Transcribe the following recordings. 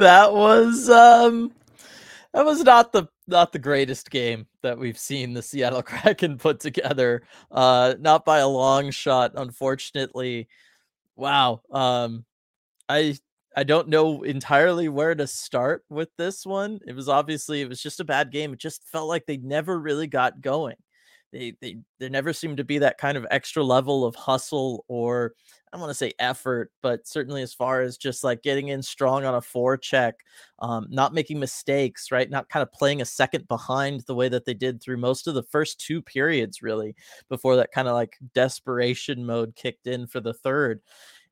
that was um that was not the not the greatest game that we've seen the Seattle Kraken put together. Uh not by a long shot, unfortunately. Wow. Um I I don't know entirely where to start with this one. It was obviously it was just a bad game. It just felt like they never really got going. They they there never seemed to be that kind of extra level of hustle or I don't want to say effort, but certainly as far as just like getting in strong on a forecheck, um, not making mistakes, right? Not kind of playing a second behind the way that they did through most of the first two periods, really, before that kind of like desperation mode kicked in for the third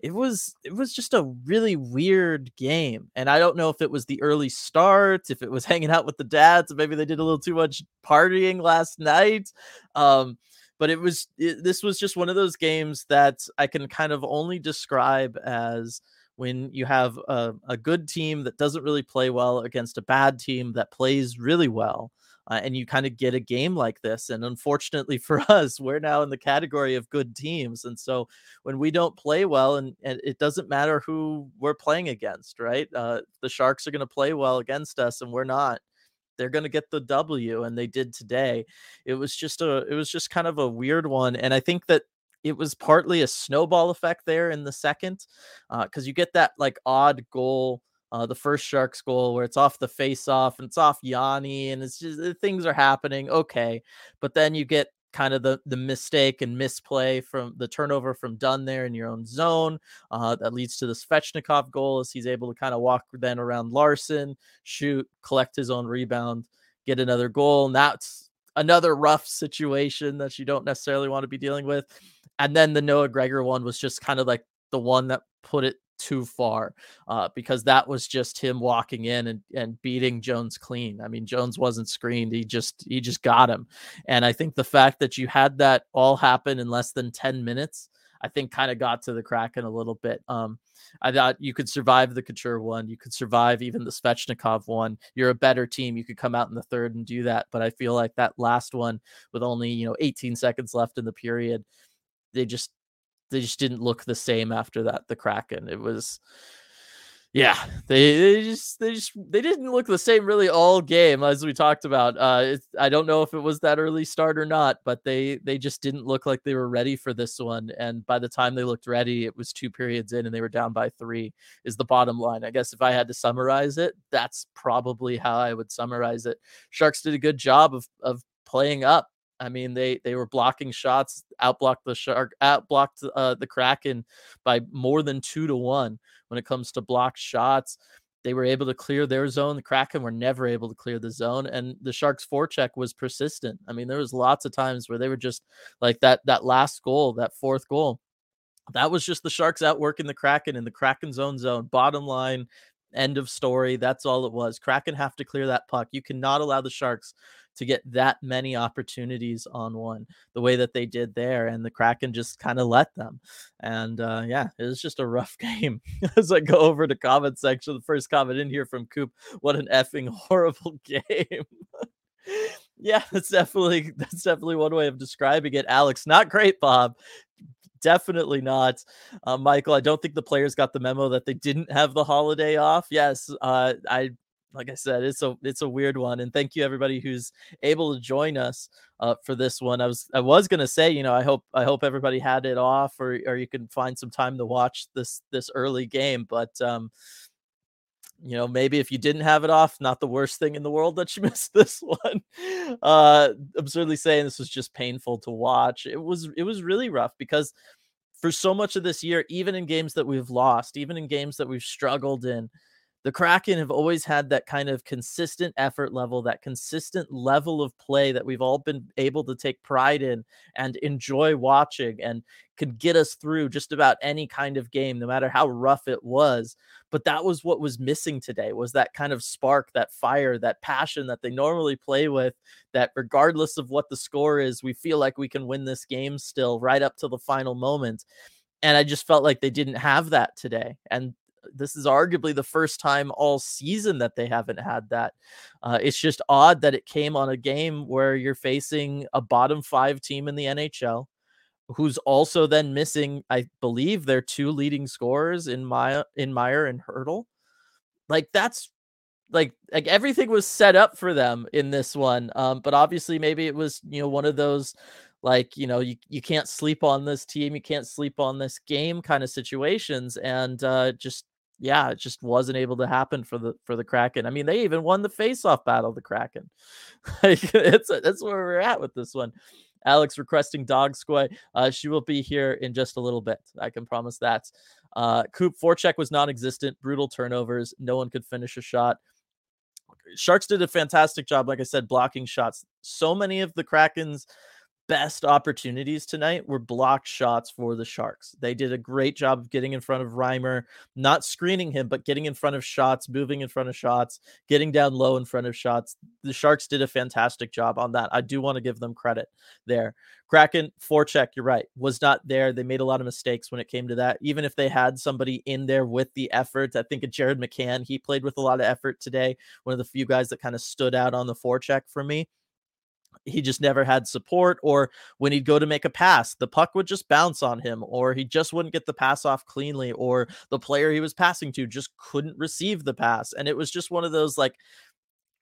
it was it was just a really weird game and i don't know if it was the early start if it was hanging out with the dads maybe they did a little too much partying last night um but it was it, this was just one of those games that i can kind of only describe as when you have a, a good team that doesn't really play well against a bad team that plays really well uh, and you kind of get a game like this. And unfortunately for us, we're now in the category of good teams. And so when we don't play well, and, and it doesn't matter who we're playing against, right? Uh, the Sharks are going to play well against us, and we're not. They're going to get the W, and they did today. It was just a, it was just kind of a weird one, and I think that it was partly a snowball effect there in the second, because uh, you get that like odd goal uh, the first Sharks goal where it's off the face off and it's off Yanni and it's just uh, things are happening. Okay. But then you get kind of the the mistake and misplay from the turnover from Dunn there in your own zone uh, that leads to this Svechnikov goal as he's able to kind of walk then around Larsson, shoot, collect his own rebound, get another goal. And that's another rough situation that you don't necessarily want to be dealing with. And then the Noah Gregor one was just kind of like the one that put it too far uh, because that was just him walking in and, and beating Jones clean. I mean, Jones wasn't screened. He just he just got him. And I think the fact that you had that all happen in less than 10 minutes, I think kind of got to the Kraken a little bit. Um, I thought you could survive the Couture one. You could survive even the Svechnikov one. You're a better team. You could come out in the third and do that. But I feel like that last one with only, you know, 18 seconds left in the period, they just they just didn't look the same after that. The Kraken, it was, yeah, they they just they just they didn't look the same really all game as we talked about. Uh, I don't know if it was that early start or not, but they they just didn't look like they were ready for this one. And by the time they looked ready, it was two periods in, and they were down by three. Is the bottom line? I guess if I had to summarize it, that's probably how I would summarize it. Sharks did a good job of of playing up I mean, they they were blocking shots, outblocked the shark, outblocked uh, the Kraken by more than two to one when it comes to blocked shots. They were able to clear their zone. The Kraken were never able to clear the zone, and the Sharks' forecheck was persistent. I mean, there was lots of times where they were just like that. That last goal, that fourth goal, that was just the Sharks outworking the Kraken in the Kraken's own zone. Bottom line, end of story. That's all it was. Kraken have to clear that puck. You cannot allow the Sharks to get that many opportunities on one the way that they did there. And the Kraken just kind of let them. And uh, yeah, it was just a rough game. As I go over to comment section, the first comment in here from Coop, what an effing horrible game. yeah, that's definitely that's definitely one way of describing it. Alex, not great, Bob definitely not. Uh, Michael, I don't think the players got the memo that they didn't have the holiday off. Yes, uh, I like I said, it's a it's a weird one. And thank you everybody who's able to join us uh, for this one. I was I was gonna say, you know, I hope I hope everybody had it off, or or you can find some time to watch this this early game. But um, you know, maybe if you didn't have it off, not the worst thing in the world that you missed this one. Uh, absurdly saying this was just painful to watch. It was it was really rough because for so much of this year, even in games that we've lost, even in games that we've struggled in the Kraken have always had that kind of consistent effort level, that consistent level of play that we've all been able to take pride in and enjoy watching and could get us through just about any kind of game, no matter how rough it was. But that was what was missing today was that kind of spark, that fire, that passion that they normally play with, that regardless of what the score is, we feel like we can win this game still right up to the final moment. And I just felt like they didn't have that today. And this is arguably the first time all season that they haven't had that. Uh, it's just odd that it came on a game where you're facing a bottom five team in the NHL, who's also then missing, I believe, their two leading scorers in Maya in Meier and Hertl. Like that's like like everything was set up for them in this one. Um, but obviously maybe it was, you know, one of those like, you know, you, you can't sleep on this team, you can't sleep on this game kind of situations. And uh just yeah, it just wasn't able to happen for the for the Kraken. I mean, they even won the face-off battle, the Kraken. like it's that's where we're at with this one. Alex requesting Dog Squay. Uh, she will be here in just a little bit. I can promise that. Uh, Coop forecheck was non-existent. Brutal turnovers. No one could finish a shot. Sharks did a fantastic job, like I said, blocking shots. So many of the Kraken's best opportunities tonight were blocked shots for the Sharks. They did a great job of getting in front of Reimer, not screening him, but getting in front of shots, moving in front of shots, getting down low in front of shots. The Sharks did a fantastic job on that. I do want to give them credit there. Kraken forecheck, you're right, was not there. They made a lot of mistakes when it came to that. Even if they had somebody in there with the effort, I think of Jared McCann, he played with a lot of effort today. One of the few guys that kind of stood out on the forecheck for me he just never had support or when he'd go to make a pass the puck would just bounce on him or he just wouldn't get the pass off cleanly or the player he was passing to just couldn't receive the pass. And it was just one of those like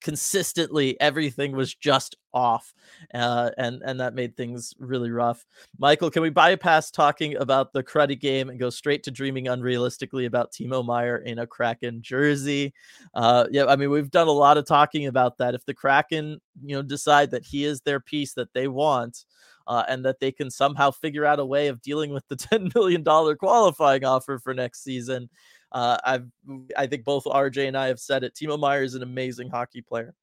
consistently everything was just off uh, and and that made things really rough. Michael can we bypass talking about the cruddy game and go straight to dreaming unrealistically about timo meier in a kraken jersey? Uh, yeah i mean we've done a lot of talking about that. If the kraken you know decide that he is their piece that they want uh, and that they can somehow figure out a way of dealing with the $10 million qualifying offer for next season uh, I've I think both RJ and I have said it. Timo Meier is an amazing hockey player.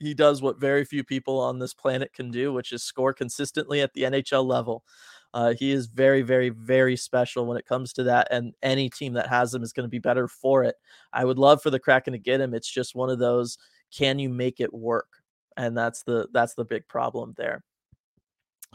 He does what very few people on this planet can do, which is score consistently at the NHL level. Uh, he is very, very, very special when it comes to that, and any team that has him is going to be better for it. I would love for the Kraken to get him. It's just one of those: can you make it work? And that's the that's the big problem there.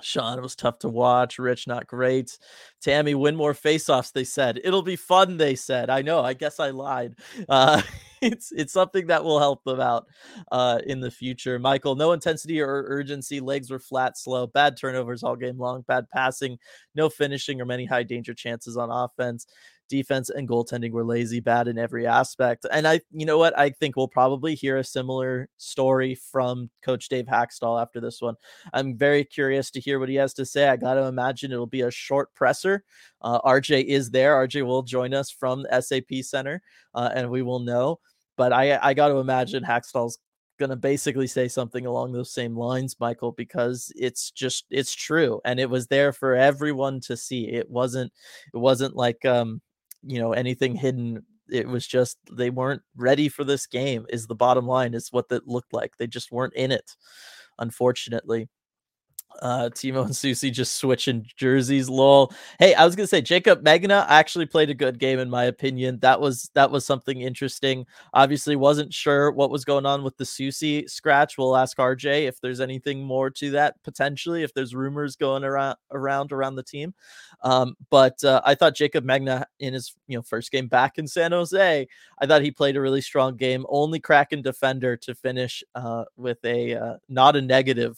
Sean, it was tough to watch. Rich, not great. Tammy, win more faceoffs. They said it'll be fun. They said, I know. I guess I lied. Uh, it's it's something that will help them out uh, in the future. Michael, no intensity or urgency. Legs were flat, slow. Bad turnovers all game long. Bad passing. No finishing or many high danger chances on offense defense and goaltending were lazy, bad in every aspect. And I, you know what, I think we'll probably hear a similar story from Coach Dave Hakstol after this one. I'm very curious to hear what he has to say. I got to imagine it'll be a short presser. Uh, RJ is there. RJ will join us from the SAP Center, uh, and we will know. But I, I got to imagine Hakstol's going to basically say something along those same lines michael because it's just it's true and it was there for everyone to see it wasn't it wasn't like um you know anything hidden it was just they weren't ready for this game is the bottom line is what that looked like. They just weren't in it unfortunately uh, Timo and Soucy just switching jerseys. Lol. Hey, I was gonna say Jaycob Megna actually played a good game in my opinion. That was that was something interesting. Obviously, wasn't sure what was going on with the Soucy scratch. We'll ask RJ if there's anything more to that potentially. If there's rumors going around around around the team, um, but uh, I thought Jaycob Megna in his you know first game back in San Jose, I thought he played a really strong game. Only Kraken defender to finish uh, with a uh, not a negative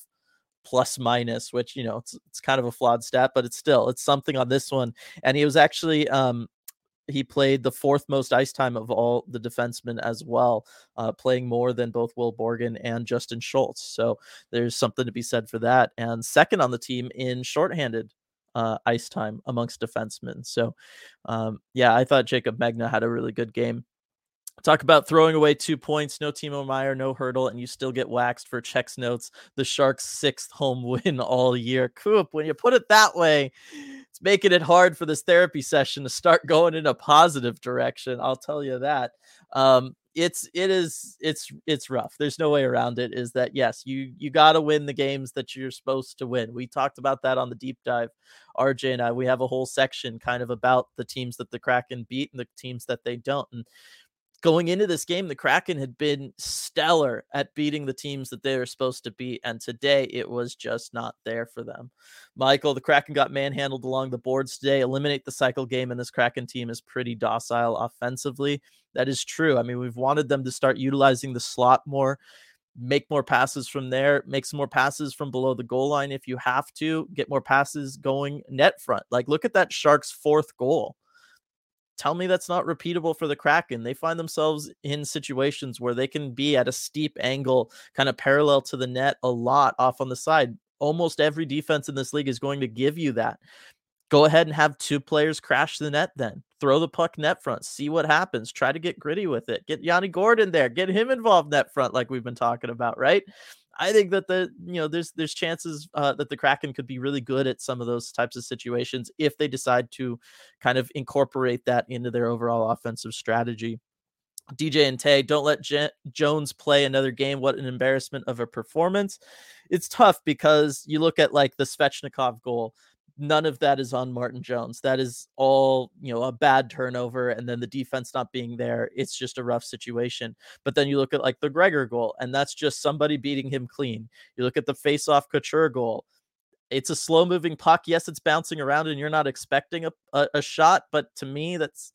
plus minus, which you know it's it's kind of a flawed stat, but it's still it's something on this one. And he was actually um he played the fourth most ice time of all the defensemen as well, uh, playing more than both Will Borgen and Justin Schultz. So there's something to be said for that. And second on the team in shorthanded uh, ice time amongst defensemen. So um, yeah, I thought Jaycob Megna had a really good game. Talk about throwing away two points, no Timo Meier, no Hertl, and you still get waxed for checks notes. The Sharks' sixth home win all year. Coop, when you put it that way, it's making it hard for this therapy session to start going in a positive direction. I'll tell you that. Um, it's it is it's it's rough. There's no way around it. Is that yes, you you got to win the games that you're supposed to win. We talked about that on the deep dive. RJ and I we have a whole section kind of about the teams that the Kraken beat and the teams that they don't. And going into this game, the Kraken had been stellar at beating the teams that they were supposed to beat, and today it was just not there for them. Michael, the Kraken got manhandled along the boards today. Eliminate the cycle game, and this Kraken team is pretty docile offensively. That is true. I mean, we've wanted them to start utilizing the slot more. make more passes from there, make some more passes from below the goal line if you have to, get more passes going net front. Like, look at that Sharks' fourth goal. Tell me that's not repeatable for the Kraken. They find themselves in situations where they can be at a steep angle, kind of parallel to the net a lot off on the side. Almost every defense in this league is going to give you that. Go ahead and have two players crash the net then. Throw the puck net front, see what happens. Try to get gritty with it. Get Yanni Gourde there, get him involved net front, like we've been talking about, right? I think that the you know there's there's chances uh, that the Kraken could be really good at some of those types of situations if they decide to kind of incorporate that into their overall offensive strategy. DJ and Tay, don't let Jones play another game. What an embarrassment of a performance. It's tough because you look at like the Svechnikov goal none of that is on Martin Jones. That is all, you know, a bad turnover and then the defense not being there. It's just a rough situation. But then you look at like the Gregor goal, and that's just somebody beating him clean. You look at the face off Couture goal. It's a slow moving puck. Yes, it's bouncing around and you're not expecting a, a, a shot, but to me, that's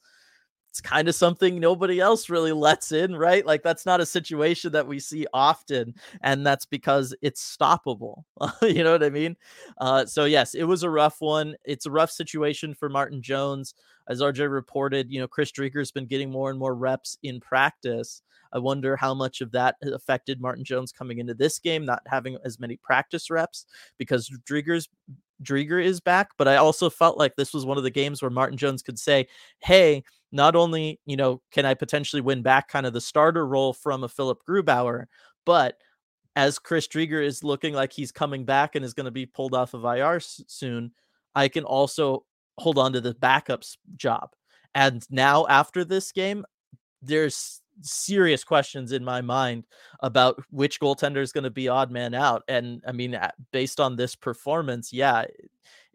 it's kind of something nobody else really lets in, right? Like that's not a situation that we see often, and that's because it's stoppable. you know what I mean? Uh, so yes, it was a rough one. It's a rough situation for Martin Jones, as RJ reported. You know, Chris Driedger's been getting more and more reps in practice. I wonder how much of that affected Martin Jones coming into this game, not having as many practice reps because Driedger's Driedger is back, but I also felt like this was one of the games where Martin Jones could say, "Hey, not only you know can I potentially win back kind of the starter role from a Philipp Grubauer, but as Chris Driedger is looking like he's coming back and is going to be pulled off of IR soon, I can also hold on to the backups job. And now after this game, there's serious questions in my mind about which goaltender is going to be odd man out. And I mean, based on this performance, yeah,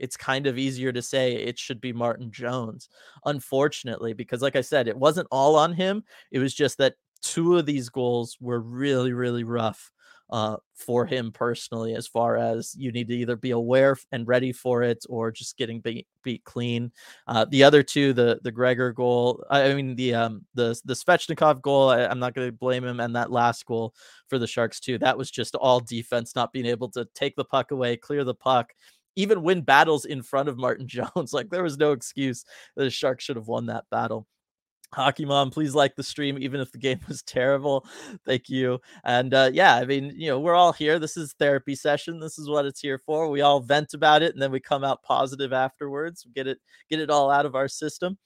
it's kind of easier to say it should be Martin Jones, unfortunately, because like I said, it wasn't all on him. It was just that two of these goals were really, really rough uh, for him personally, as far as you need to either be aware and ready for it or just getting beat, beat clean. Uh, the other two, the the Gregor goal, I mean the um the the Svechnikov goal, I, am not going to blame him, and that last goal for the Sharks too. That was just all defense, not being able to take the puck away, clear the puck. Even win battles in front of Martin Jones. Like there was no excuse that the Sharks should have won that battle. Hockey Mom, please like the stream, even if the game was terrible. Thank you. And uh, yeah, I mean, you know, we're all here. This is therapy session. This is what it's here for. We all vent about it, and then we come out positive afterwards. Get it, get it all out of our system.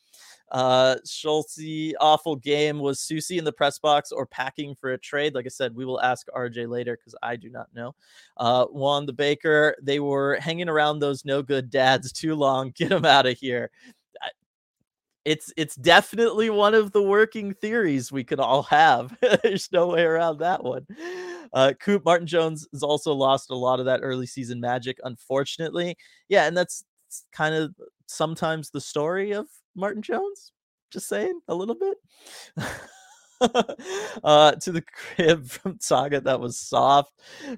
Uh, Schultze, awful game. Was Soucy in the press box or packing for a trade? Like I said, we will ask RJ later because I do not know. Uh, Juan the Baker, they were hanging around those no good dads too long. Get them out of here it's it's definitely one of the working theories we could all have. There's no way around that one. Uh, Coop Martin Jones has also lost a lot of that early season magic, unfortunately. Yeah, and that's kind of sometimes the story of Martin Jones. Just saying a little bit. uh, to the crib from Saga. That was soft.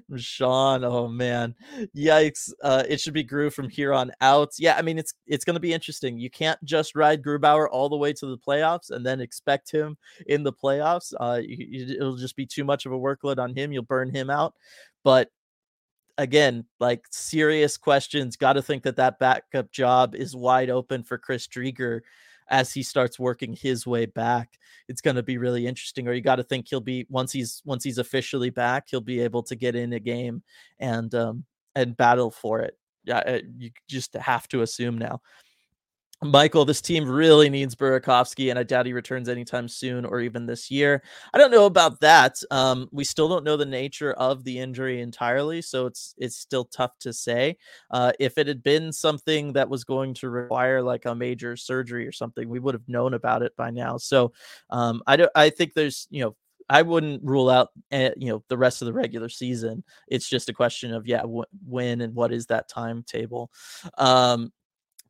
From Sean. Oh man. Yikes. Uh, it should be Gru from here on out. Yeah, I mean it's it's gonna be interesting. You can't just ride Grubauer all the way to the playoffs and then expect him in the playoffs. Uh, you, you, it'll just be too much of a workload on him. You'll burn him out. But again, like serious questions. Got to think that that backup job is wide open for Chris Driedger as he starts working his way back. It's going to be really interesting. Or you got to think he'll be once he's once he's officially back, he'll be able to get in a game and um and battle for it. Yeah, uh, you just have to assume now. Michael, this team really needs Burakovsky, and I doubt he returns anytime soon or even this year. I don't know about that. Um, we still don't know the nature of the injury entirely, so it's it's still tough to say. Uh, if it had been something that was going to require like a major surgery or something, we would have known about it by now. So um, I don't. I think there's you know I wouldn't rule out uh, you know the rest of the regular season. It's just a question of yeah, when and what is that timetable. Um,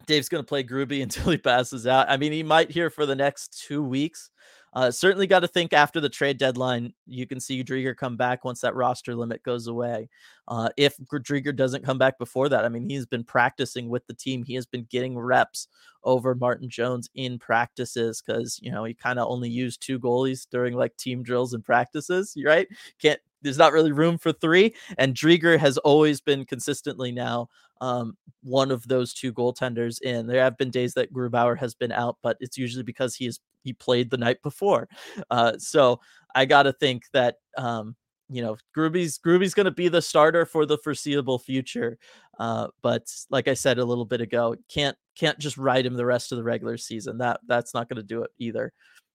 Dave's going to play Gruby until he passes out. I mean, he might here for the next two weeks. Uh, certainly got to think after the trade deadline, you can see Driedger come back once that roster limit goes away. Uh, if Driedger doesn't come back before that, I mean, he's been practicing with the team. He has been getting reps over Martin Jones in practices because, you know, he kind of only used two goalies during like team drills and practices, right? Can't there's not really room for three. And Driedger has always been consistently now um, one of those two goaltenders in. There have been days that Grubauer has been out, but it's usually because he is he played the night before. Uh, so I got to think that um, you know Gruby's Gruby's to be the starter for the foreseeable future. Uh, but like I said a little bit ago, can't can't just ride him the rest of the regular season. That that's not to do it either,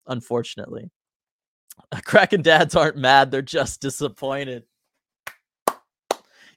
unfortunately. Kraken dads aren't mad; they're just disappointed.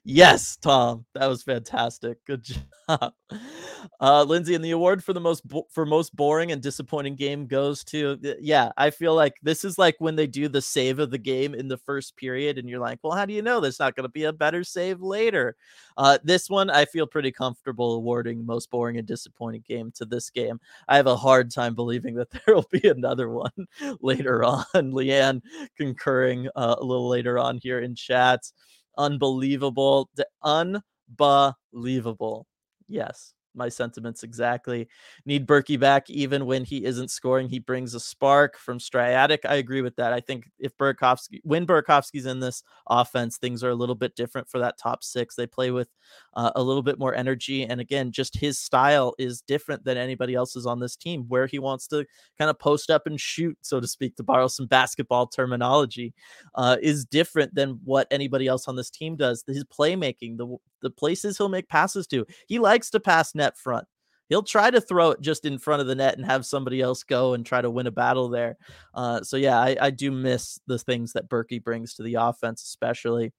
Yes, Tom, that was fantastic. Good job, uh, Lindsay. And the award for the most bo- for most boring and disappointing game goes to yeah. I feel like this is like when they do the save of the game in the first period, and you're like, well, how do you know there's not going to be a better save later? Uh, this one, I feel pretty comfortable awarding most boring and disappointing game to this game. I have a hard time believing that there will be another one later on. Leanne concurring uh, a little later on here in chat unbelievable. Unbelievable. Yes my sentiments exactly. Need Berkey back even when he isn't scoring. He brings a spark from Striatic. I agree with that. I think if Burakovsky, when Burakovsky's in this offense, things are a little bit different for that top six. They play with uh, a little bit more energy. And again, just his style is different than anybody else's on this team, where he wants to kind of post up and shoot, so to speak, to borrow some basketball terminology, uh, is different than what anybody else on this team does. His playmaking, the the places he'll make passes to, he likes to pass net front. He'll try to throw it just in front of the net and have somebody else go and try to win a battle there. Uh, so yeah, I, I do miss the things that Berkey brings to the offense, especially.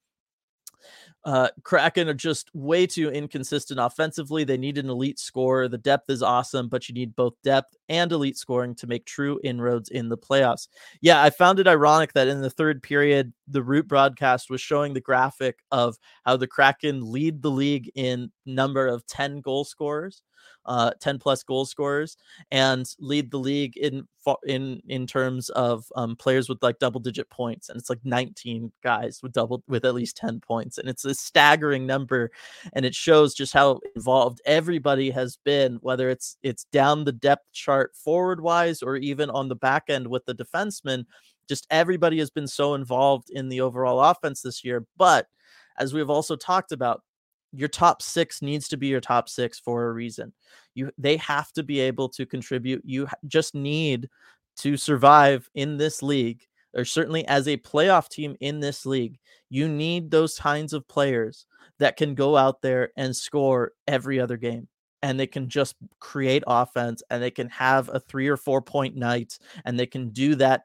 Uh, Kraken are just way too inconsistent offensively. They need an elite scorer. The depth is awesome, but you need both depth and elite scoring to make true inroads in the playoffs. Yeah, I found it ironic that in the third period, the Root broadcast was showing the graphic of how the Kraken lead the league in number of 10 goal scorers uh, 10 plus goal scorers and lead the league in in in terms of um, players with like double digit points and it's like 19 guys with double with at least 10 points and it's a staggering number and it shows just how involved everybody has been whether it's it's down the depth chart forward wise or even on the back end with the defensemen just everybody has been so involved in the overall offense this year but as we've also talked about your top six needs to be your top six for a reason. You they have to be able to contribute. You just need to survive in this league, or certainly as a playoff team in this league. You need those kinds of players that can go out there and score every other game. And they can just create offense and they can have a three or four point night and they can do that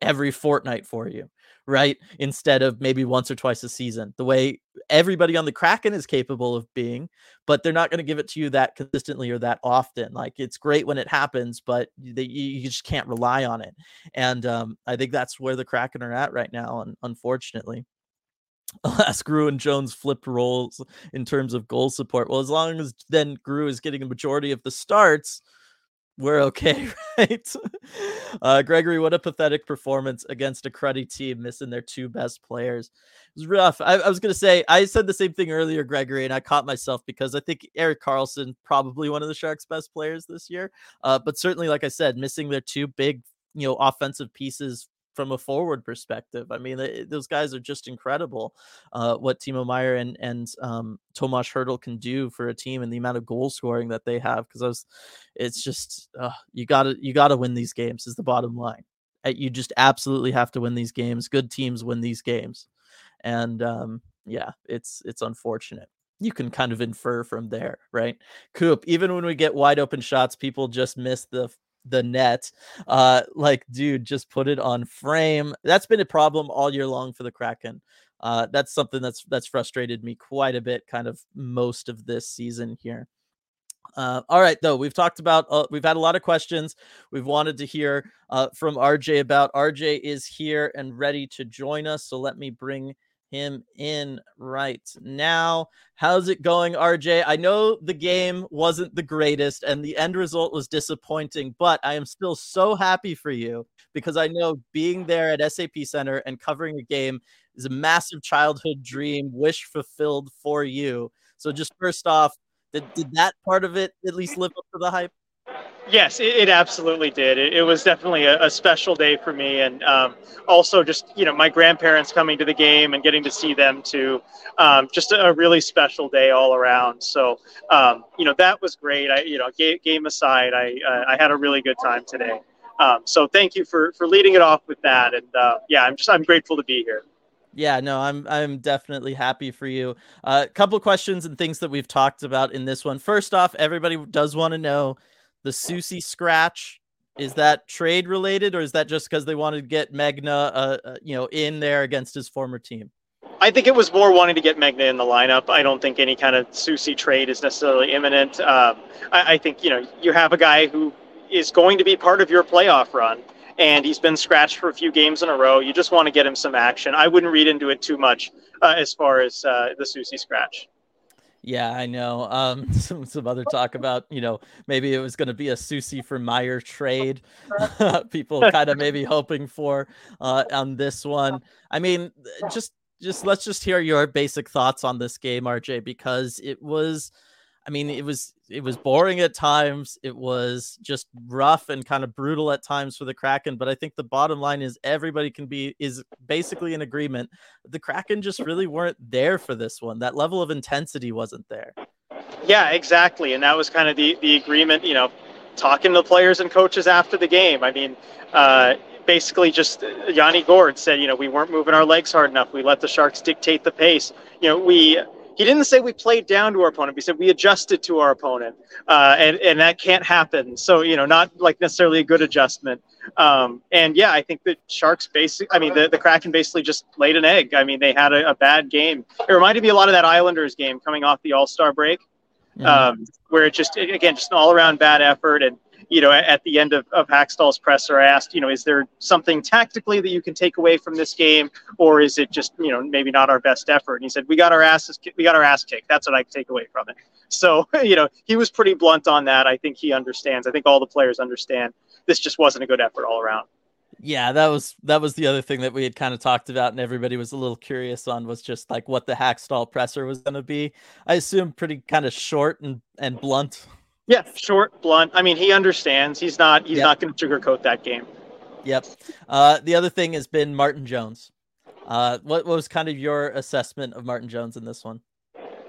every fortnight for you right? Instead of maybe once or twice a season, the way everybody on the Kraken is capable of being, but they're not going to give it to you that consistently or that often. Like it's great when it happens, but they, you just can't rely on it. And um, I think that's where the Kraken are at right now, and unfortunately. Ask Gru and Jones flipped roles in terms of goal support. Well, as long as then Gru is getting a majority of the starts, we're okay, right? Uh, Gregory, what a pathetic performance against a cruddy team, missing their two best players. It was rough. I, I was going to say, I said the same thing earlier, Gregory, and I caught myself because I think Erik Karlsson, probably one of the Sharks' best players this year. Uh, but certainly, like I said, missing their two big, you know, offensive pieces from a forward perspective. I mean, they, those guys are just incredible. Uh, what Timo Meier and and um, Tomas Hertl can do for a team and the amount of goal scoring that they have. Because was, it's just uh, you gotta you gotta win these games. Is the bottom line. Uh, you just absolutely have to win these games. Good teams win these games, and um, yeah, it's it's unfortunate you can kind of infer from there, right? Coop, even when we get wide open shots, people just miss the the net. Uh, like, dude, just put it on frame. That's been a problem all year long for the Kraken. Uh, that's something that's that's frustrated me quite a bit, kind of most of this season here. Uh, all right, though we've talked about, uh, we've had a lot of questions. We've wanted to hear uh, from RJ about. RJ is here and ready to join us. So let me bring him in right now. How's it going, RJ? I know the game wasn't the greatest and the end result was disappointing, but I am still so happy for you because I know being there at SAP Center and covering a game is a massive childhood dream, wish fulfilled for you. So, just first off, did, did that part of it at least live up to the hype? Yes, it, it absolutely did. It, it, was definitely a, a, special day for me, and um, also just you know my grandparents coming to the game and getting to see them too. Um, just a, a, really special day all around. So um, you know that was great. I you know game, game aside, I uh, I had a really good time today. Um, so thank you for for leading it off with that, and uh, yeah, I'm just I'm grateful to be here. Yeah, no, I'm I'm definitely happy for you. A uh, couple questions and things that we've talked about in this one. First off, everybody does want to know the Soucy scratch is that trade related or is that just because they wanted to get Megna uh, uh, you know in there against his former team I think it was more wanting to get Megna in the lineup. I don't think any kind of Soucy trade is necessarily imminent. Um, I, I, think you know you have a guy who is going to be part of your playoff run, and he's been scratched for a few games in a row. You just want to get him some action. I wouldn't read into it too much uh, as far as uh, the Soucy scratch. Yeah, I know. Um, some some other talk about you know maybe it was going to be a Soucy for Meier trade. People kind of maybe hoping for uh, on this one. I mean, just just let's just hear your basic thoughts on this game, RJ, because it was I mean, it was it was boring at times. It was just rough and kind of brutal at times for the Kraken. But I think the bottom line is everybody can be is basically in agreement. The Kraken just really weren't there for this one. That level of intensity wasn't there. Yeah, exactly. And that was kind of the the agreement. You know, talking to players and coaches after the game. I mean, uh, basically just Yanni Gourde said, you know, we weren't moving our legs hard enough. We let the Sharks dictate the pace. You know, we he didn't say we played down to our opponent. He said we adjusted to our opponent, uh, and and that can't happen. So you know, not like necessarily a good adjustment. Um, and yeah, I think the Sharks basically, I mean, the, the Kraken basically just laid an egg. I mean, they had a, a bad game. It reminded me a lot of that Islanders game coming off the All Star break, mm-hmm. um, where it just again just an all around bad effort and you know, at the end of, of Hakstol's presser, I asked, you know, is there something tactically that you can take away from this game, or is it just, you know, maybe not our best effort? And he said, we got our asses, we got our ass kicked. That's what I take away from it. So, you know, he was pretty blunt on that. I think he understands. I think all the players understand. This just wasn't a good effort all around. Yeah, that was that was the other thing that we had kind of talked about, and everybody was a little curious on was just like what the Hakstol presser was going to be. I assume pretty kind of short and and blunt. Yeah, short, blunt. I mean, he understands. He's not. He's yep. not going to sugarcoat that game. Yep. Uh, the other thing has been Martin Jones. Uh, what, what was kind of your assessment of Martin Jones in this one?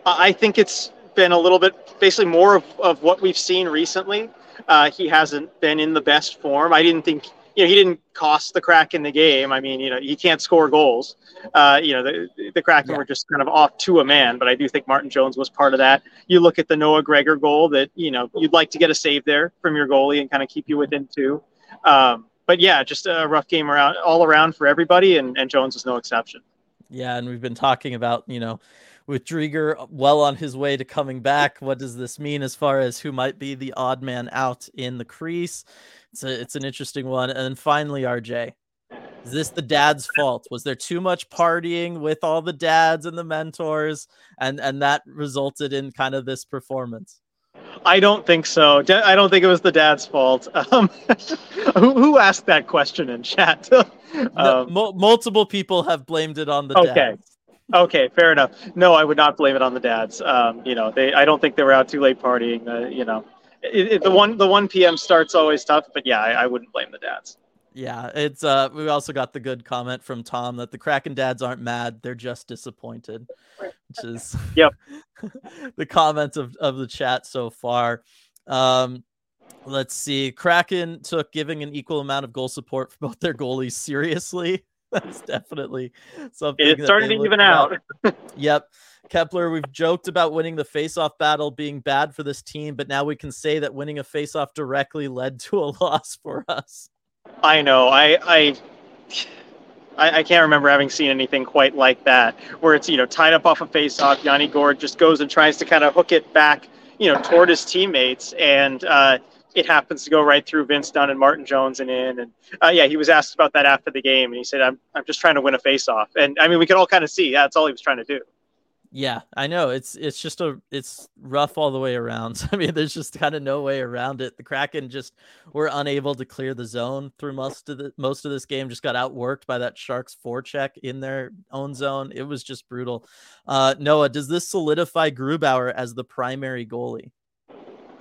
I think it's been a little bit, basically more of, of what we've seen recently. Uh, he hasn't been in the best form. I didn't think you know, he didn't cost the Kraken the game. I mean, you know, he can't score goals. Uh, you know, the, the Kraken yeah. were just kind of off to a man, but I do think Martin Jones was part of that. You look at the Noah Gregor goal that, you know, you'd like to get a save there from your goalie and kind of keep you within two. Um, but yeah, just a rough game around all around for everybody, and, and Jones was no exception. Yeah, and we've been talking about, you know, with Driedger well on his way to coming back. What does this mean as far as who might be the odd man out in the crease? It's a, it's an interesting one. And then finally, RJ, is this the dad's fault? Was there too much partying with all the dads and the mentors, and and that resulted in kind of this performance? I don't think so. I don't think it was the dad's fault. Um, who, who, asked that question in chat? um, no, multiple people have blamed it on the okay. dads. Okay, fair enough. No, I would not blame it on the dads. Um, you know, they. I don't think they were out too late partying. Uh, you know, it, it, the one the one p.m. start's always tough, but yeah, I, I wouldn't blame the dads. Yeah, it's uh we also got the good comment from Tom that the Kraken dads aren't mad, they're just disappointed. Which is yep. the comments of, of the chat so far. Um let's see. Kraken took giving an equal amount of goal support for both their goalies seriously. That's definitely something. It started to even out. yep. Kepler, we've joked about winning the face-off battle being bad for this team, but now we can say that winning a face-off directly led to a loss for us. I know. I I I, can't remember having seen anything quite like that, where it's you know tied up off a face-off. Yanni Gourde just goes and tries to kind of hook it back, you know, toward his teammates, and uh, it happens to go right through Vince Dunn and Martin Jones and in. And uh, yeah, he was asked about that after the game, and he said, "I'm I'm just trying to win a face-off." And I mean, we could all kind of see that's all he was trying to do. Yeah, I know. It's it's just a it's rough all the way around. I mean, there's just kind of no way around it. The Kraken just were unable to clear the zone through most of the most of this game. Just got outworked by that Sharks forecheck in their own zone. It was just brutal. Uh, Noah, does this solidify Grubauer as the primary goalie?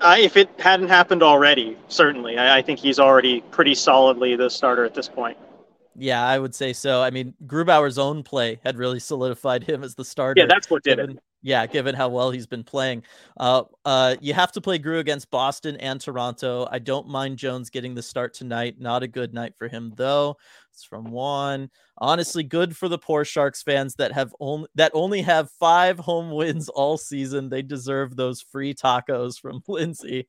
Uh, if it hadn't happened already, certainly. I, I, think he's already pretty solidly the starter at this point. Yeah, I would say so. I mean, Grubauer's own play had really solidified him as the starter. Yeah, that's what did given, it. Yeah, given how well he's been playing. Uh, uh, you have to play Gru against Boston and Toronto. I don't mind Jones getting the start tonight. Not a good night for him though. It's from one. Honestly, good for the poor Sharks fans that have only that only have five home wins all season. They deserve those free tacos from Lindsay.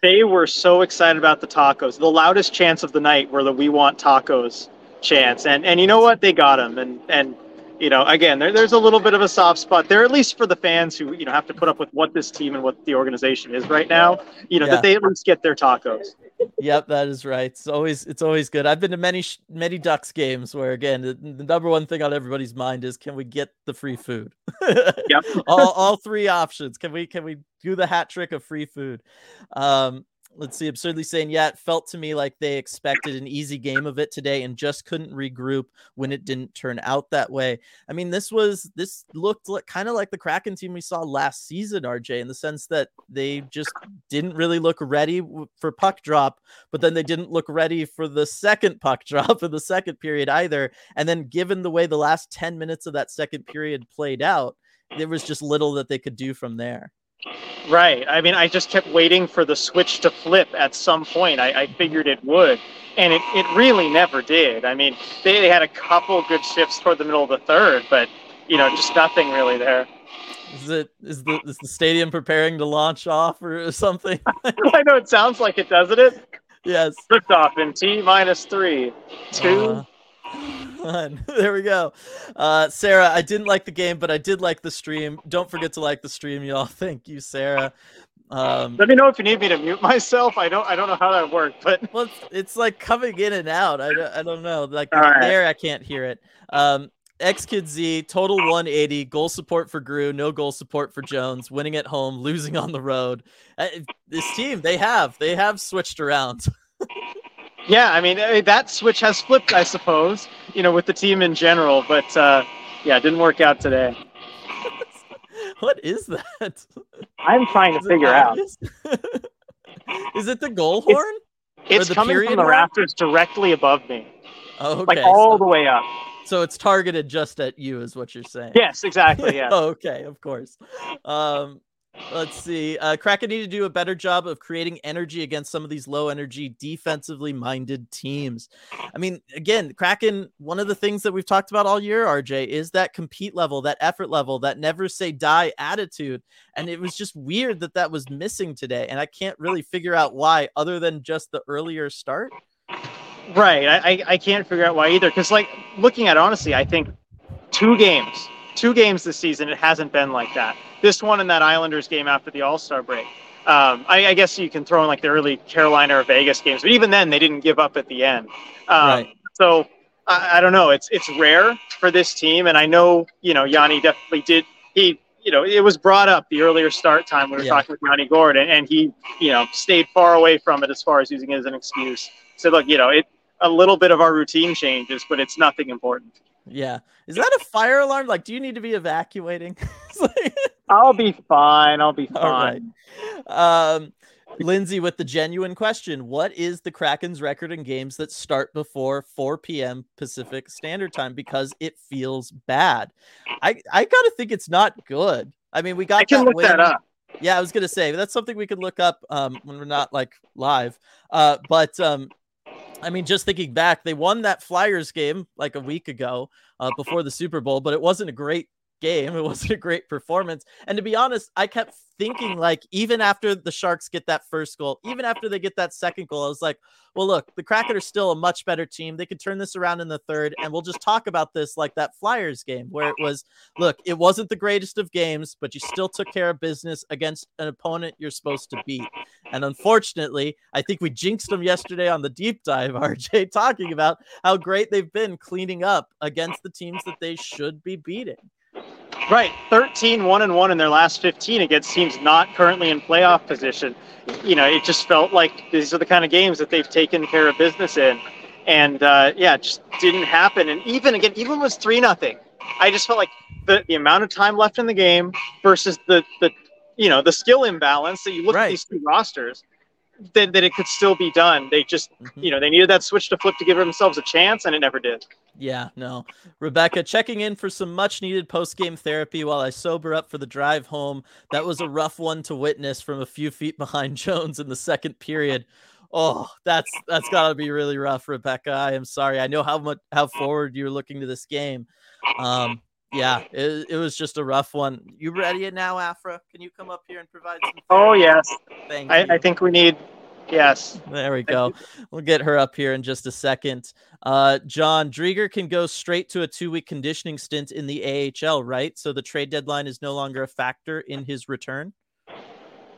they were so excited about the tacos. The loudest chants of the night were the "We want tacos" chants, and and you know what? They got them, and and you know, again, there, there's a little bit of a soft spot there, at least for the fans who, you know, have to put up with what this team and what the organization is right now, you know, yeah. that they at least get their tacos. Yep, that is right. It's always, it's always good. I've been to many, many Ducks games where, again, the, the number one thing on everybody's mind is, can we get the free food? yep. all, all three options. Can we, can we do the hat trick of free food? Um, let's see, absurdly saying, yeah, it felt to me like they expected an easy game of it today and just couldn't regroup when it didn't turn out that way. I mean, this was this looked like, kind of like the Kraken team we saw last season, RJ, in the sense that they just didn't really look ready for puck drop, but then they didn't look ready for the second puck drop in the second period either. And then, given the way the last 10 minutes of that second period played out, there was just little that they could do from there. Right. I mean, I just kept waiting for the switch to flip at some point. I, I figured it would, and it, it really never did. I mean, they, they had a couple good shifts toward the middle of the third, but you know, just nothing really there. Is it is the is the stadium preparing to launch off or something? I know it sounds like it, doesn't it? Yes. Lift off in T minus three, two. Uh, there we go. Uh, Sarah, I didn't like the game, but I did like the stream. Don't forget to like the stream, y'all. Thank you, Sarah. Um, Let me know if you need me to mute myself. I don't. I don't know how that works, but well, it's, it's like coming in and out. I, I don't know. Like right. there, I can't hear it. Um, X Kid Z total 180 goal support for Gru, no goal support for Jones. Winning at home, losing on the road. Uh, this team, they have they have switched around. Yeah, I mean eh, that switch has flipped, I suppose. You know, with the team in general, but uh, yeah, it didn't work out today. what is that? I'm trying to is figure out. is it the goal horn? It's, it's coming from the horn? rafters directly above me. Oh, okay. Like all so, the way up. So it's targeted just at you, is what you're saying. Yes, exactly. Yeah. okay, of course. Um, Let's see. Uh, Kraken need to do a better job of creating energy against some of these low energy, defensively minded teams. I mean, again, Kraken, one of the things that we've talked about all year, RJ, is that compete level, that effort level, that never say die attitude. And it was just weird that that was missing today. And I can't really figure out why, other than just the earlier start. Right. I, I can't figure out why either. Because, like, looking at honestly, I think two games, two games this season, it hasn't been like that this one and that Islanders game after the All Star break. Um, I, I, guess you can throw in like the early Carolina or Vegas games, but even then they didn't give up at the end. Um, right. So I, I, don't know. It's it's rare for this team, and I know you know Yanni definitely did. He you know it was brought up the earlier start time we were yeah. talking with Yanni Gourde, and he you know stayed far away from it as far as using it as an excuse. So look, you know it a little bit of our routine changes, but it's nothing important. Yeah. Is that a fire alarm? Like, do you need to be evacuating? I'll be fine. I'll be fine. Um, Lindsay with the genuine question What is the Kraken's record in games that start before 4 p.m. Pacific Standard Time? Because it feels bad. I, I got to think it's not good. I mean, we got I can that look win. that up. Yeah, I was gonna say that's something we could look up um, when we're not like live. Uh, but um, I mean, just thinking back, they won that Flyers game like a week ago uh, before the Super Bowl, but it wasn't a great game. It wasn't a great performance. And to be honest, I kept thinking like even after the Sharks get that first goal, even after they get that second goal, I was like, well, look, the Kraken are still a much better team. They could turn this around in the third, and we'll just talk about this like that Flyers game where it was, look, it wasn't the greatest of games, but you still took care of business against an opponent you're supposed to beat. And unfortunately, I think we jinxed them yesterday on the deep dive, RJ, talking about how great they've been cleaning up against the teams that they should be beating. Right, 13 1 and 1 in their last 15 against teams not currently in playoff position. You know, it just felt like these are the kind of games that they've taken care of business in. And uh, yeah, it just didn't happen. And even again, even was 3 nothing. I just felt like the, the amount of time left in the game versus the, the you know the skill imbalance that you look Right. at these two rosters that, that it could still be done they just Mhm. you know they needed that switch to flip to give themselves a chance and it never did Yeah, no. Rebecca checking in for some much needed post game therapy while I sober up for the drive home. That was a rough one to witness from a few feet behind Jones in the second period. Oh, that's that's got to be really rough, Rebecca. I am sorry. I know how much how forward you're looking to this game. Um, yeah, it, it was just a rough one. You ready now, Afra? Can you come up here and provide some? oh yes Thank I, you. I think we need yes There we go. We'll get her up here in just a second. Uh, John Driedger can go straight to a two week conditioning stint in the AHL, right? So the trade deadline is no longer a factor in his return.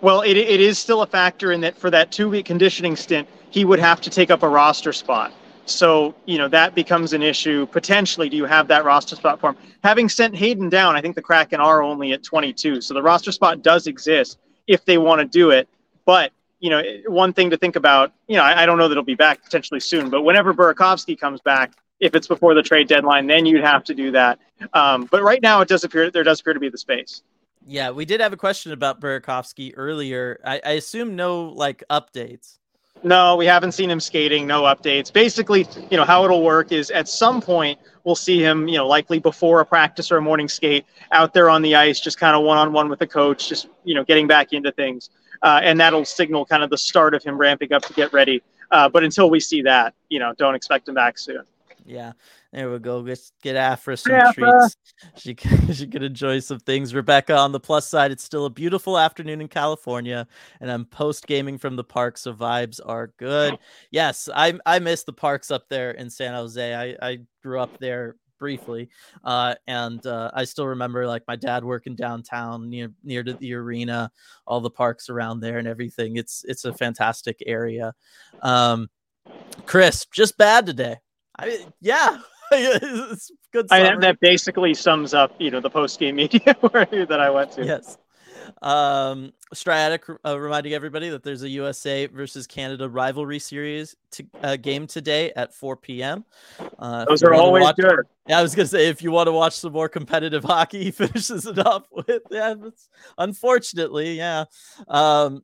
Well, it, it is still a factor in that for that two week conditioning stint, he would have to take up a roster spot. So, you know, that becomes an issue. Potentially, do you have that roster spot for him? Having sent Hayden down, I think the Kraken are only at 22. So the roster spot does exist if they want to do it. But, you know, one thing to think about, you know, I, I don't know that it'll be back potentially soon, but whenever Burakovsky comes back, if it's before the trade deadline, then you'd have to do that. Um, but right now, it does appear there does appear to be the space. Yeah, we did have a question about Burakovsky earlier. I, I assume no like updates. No, we haven't seen him skating. No updates. Basically, you know how it'll work is at some point we'll see him, you know, likely before a practice or a morning skate, out there on the ice, just kind of one on one with the coach, just you know, getting back into things, uh, and that'll signal kind of the start of him ramping up to get ready. Uh, but until we see that, you know, don't expect him back soon. Yeah, there we go. Get get Afra some treats. She can, she can enjoy some things. Rebecca, on the plus side, it's still a beautiful afternoon in California, and I'm post gaming from the park, so vibes are good. Yes, I I miss the parks up there in San Jose. I I grew up there briefly, uh, and uh, I still remember like my dad working downtown near near to the arena, all the parks around there and everything. It's it's a fantastic area. Um, Chris, just bad today. I yeah, it's good. I, that basically sums up, you know, the post game media that I went to. yes. Um, Striatic uh, reminding everybody that there's a USA versus Canada rivalry series to, uh, game today at 4 p.m. Uh, Those are always watch- good. Yeah, I was gonna say if you want to watch some more competitive hockey, he finishes it off with yeah. Unfortunately, yeah. Um,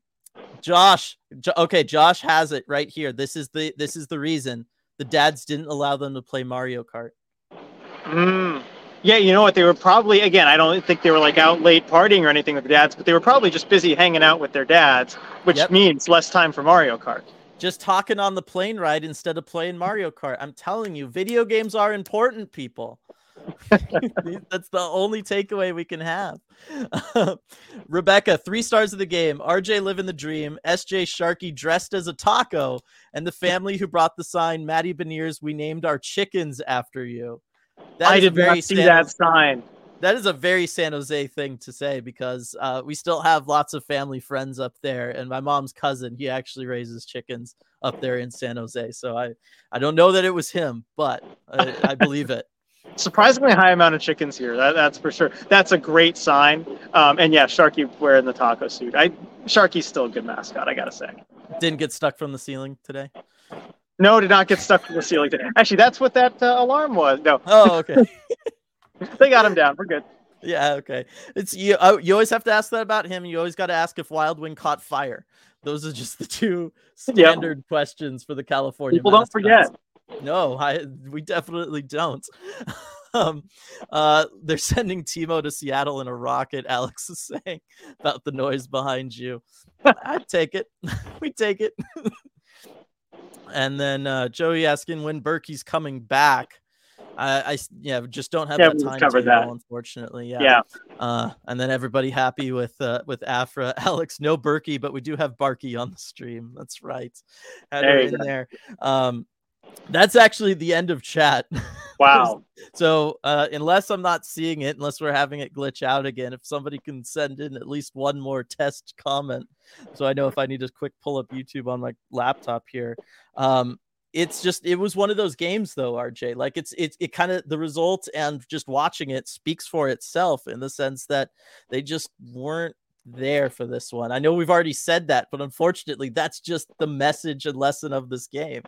Josh, Jo- okay, Josh has it right here. This is the this is the reason the dads didn't allow them to play Mario Kart. Mm. Yeah, you know what? They were probably again. I don't think they were like out late partying or anything with their dads, but they were probably just busy hanging out with their dads, which Yep. means less time for Mario Kart. Just talking on the plane ride instead of playing Mario Kart. I'm telling you, video games are important, people. That's the only takeaway we can have. Rebecca, three stars of the game. RJ living the dream. SJ Sharky dressed as a taco, and the family who brought the sign, Matty Beniers, we named our chickens after you. That I did very not see San that Jose- sign. that is a very San Jose thing to say because uh, we still have lots of family friends up there, and my mom's cousin he actually raises chickens up there in San Jose. So I I don't know that it was him, but I, I believe it. Surprisingly high amount of chickens here. That, that's for sure. That's a great sign. Um, and yeah, Sharky wearing the taco suit. I Sharky's still a good mascot. I gotta say. Didn't get stuck from the ceiling today. No, did not get stuck from the ceiling. today. Actually, that's what that uh, alarm was. No, Oh, okay. they got him down. We're good. yeah, okay. It's you. Oh, you always have to ask that about him. You always got to ask if Wild Wing caught fire. Those are just the two standard questions for the California. People don't forget. No, I we definitely don't. um, uh, they're sending Timo to Seattle in a rocket. Alex is saying about the noise behind you. I'd take it. we take it. and then uh, Joey asking when Berkey's coming back. I yeah, just don't have Yeah, that time covered that. unfortunately. Yeah. Yeah. Uh, and then everybody happy with uh, with Afra. Alex, no Berkey, but we do have Barkey on the stream. That's right. Had There in go. there. Um, that's actually the end of chat. Wow. So uh, unless I'm not seeing it, unless we're having it glitch out again, if somebody can send in at least one more test comment, so I know if I need to quick pull up YouTube on my laptop here. Um, it's just it was one of those games though, RJ. Like it's it's it kind of the result and just watching it speaks for itself in the sense that they just weren't there for this one. I know we've already said that, but unfortunately, that's just the message and lesson of this game.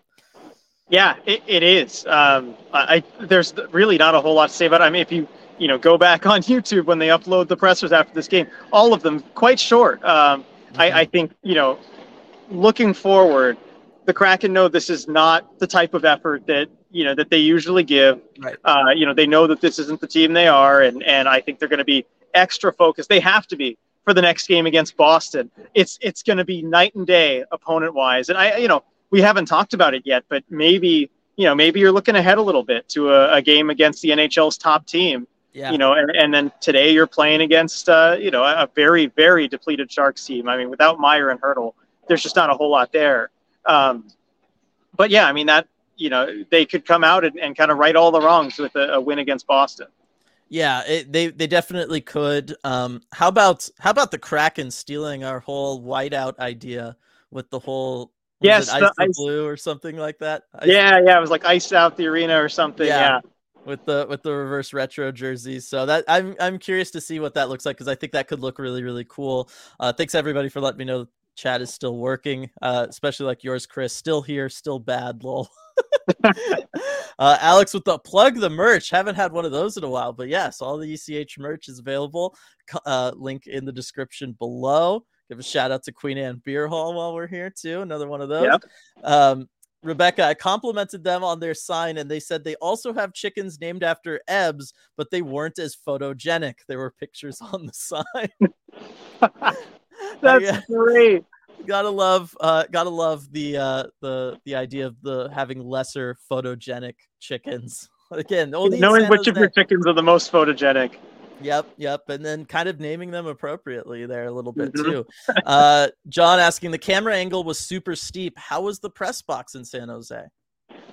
Yeah, it, it is. Um, I, there's really not a whole lot to say about it. I mean, if you you know, go back on YouTube when they upload the pressers after this game. All of them quite short. Um, mm-hmm. I, I think you know, looking forward, the Kraken know this is not the type of effort that you know that they usually give. Right. Uh, you know, they know that this isn't the team they are, and and I think they're going to be extra focused. They have to be for the next game against Boston. It's it's going to be night and day opponent wise, and I you know we haven't talked about it yet, but maybe you know maybe you're looking ahead a little bit to a, a game against the NHL's top team. Yeah. You know, and, and then today you're playing against uh, you know a very very depleted Sharks team. I mean, without Meier and Hertl, there's just not a whole lot there. Um, but yeah, I mean that you know they could come out and, and kind of right all the wrongs with a, a win against Boston. Yeah, it, they they definitely could. Um, how about how about the Kraken stealing our whole whiteout idea with the whole yes, ice, ice blue or something like that? Ice yeah, yeah, it was like ice out the arena or something. Yeah. yeah. With the with the reverse retro jerseys, so that I'm I'm curious to see what that looks like because I think that could look really really cool. Uh, thanks everybody for letting me know chat is still working, uh, especially like yours, Chris. Still here, still bad, lol. uh, Alex with the plug the merch. Haven't had one of those in a while, but yes, all the ECH merch is available. Uh, link in the description below. Give a shout out to Queen Anne Beer Hall while we're here too. Another one of those. Yep. Um, Rebecca, I complimented them on their sign, and they said they also have chickens named after Ebbs, but they weren't as photogenic. There were pictures on the sign. That's great. Gotta love, uh, gotta love the uh, the the idea of the having lesser photogenic chickens. Again, knowing which of your chickens are the most photogenic. Yep, yep, and then kind of naming them appropriately there a little bit mm-hmm. too. uh, John asking the camera angle was super steep. How was the press box in San Jose?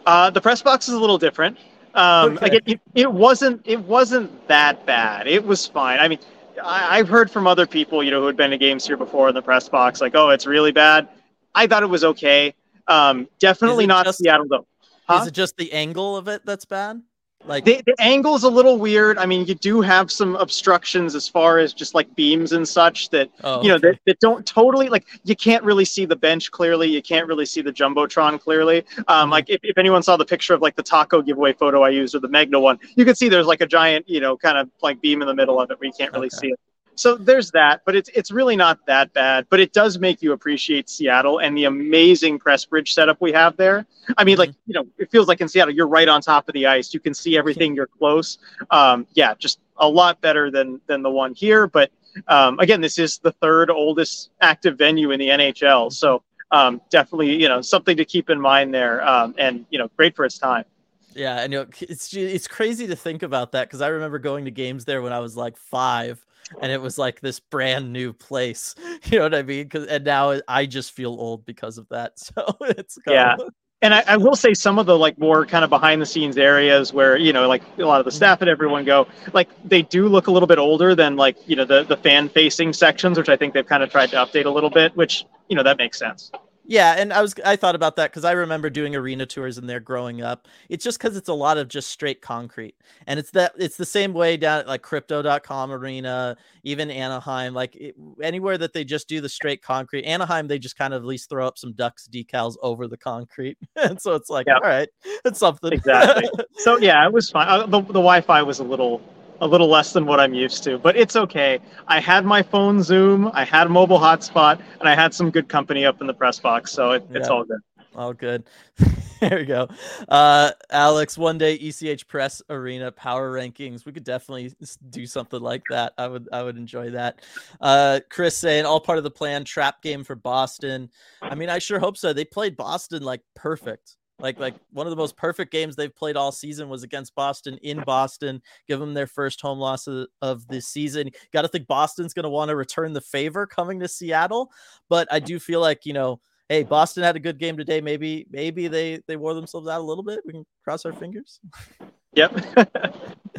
Uh, the press box is a little different. Um, okay. Again, it, it wasn't it wasn't that bad. It was fine. I mean, I, have heard from other people, you know, who had been to games here before in the press box, like, oh, it's really bad. I thought it was okay. Um, definitely not just, Seattle though. Huh? Is it just the angle of it that's bad? Like the, the angle is a little weird. I mean, you do have some obstructions as far as just like beams and such that oh, you know okay. that, that don't totally like you can't really see the bench clearly. You can't really see the jumbotron clearly. Um, mm-hmm. Like if, if anyone saw the picture of like the taco giveaway photo I used or the Megna one, you can see there's like a giant you know kind of like beam in the middle of it where you can't really okay. see it. So there's that, but it's it's really not that bad. But it does make you appreciate Seattle and the amazing press bridge setup we have there. I mean, mm-hmm. like you know, it feels like in Seattle you're right on top of the ice. You can see everything. You're close. Um, yeah, just a lot better than than the one here. But um, again, this is the third oldest active venue in the NHL. So um, definitely, you know, something to keep in mind there. Um, and you know, great for its time. Yeah, and you know, it's it's crazy to think about that because I remember going to games there when I was like five and it was like this brand new place. You know what I mean? Because and now I just feel old because of that. So it's yeah. Of... And I, I, will say some of the like more kind of behind the scenes areas where you know like a lot of the mm-hmm. staff and everyone go like they do look a little bit older than like you know the the fan facing sections, which I think they've kind of tried to update a little bit, which you know that makes sense. Yeah, and I was I thought about that because I remember doing arena tours in there growing up. It's just because it's a lot of just straight concrete, and it's that it's the same way down at like Crypto.com arena, even Anaheim, like it, anywhere that they just do the straight concrete. Anaheim, they just kind of at least throw up some ducks decals over the concrete, and so it's like, all right, it's something. Exactly. so yeah, it was fine. Uh, the the Wi-Fi was a little a little less than what I'm used to, but it's okay. I had my phone Zoom, I had a mobile hotspot, and I had some good company up in the press box, so it, it's all good. All good. there we go. Uh, Alex, one day ECH Press Arena power rankings. We could definitely do something like that. I would I would enjoy that. Uh, Chris saying all part of the plan. Trap game for Boston. I mean, I sure hope so. They played Boston like perfect. Like like one of the most perfect games they've played all season was against Boston in Boston. Give them their first home loss of, of the season. Got to think Boston's going to want to return the favor coming to Seattle, but I do feel like you know, hey, Boston had a good game today. Maybe maybe they they wore themselves out a little bit. We can cross our fingers. Yep.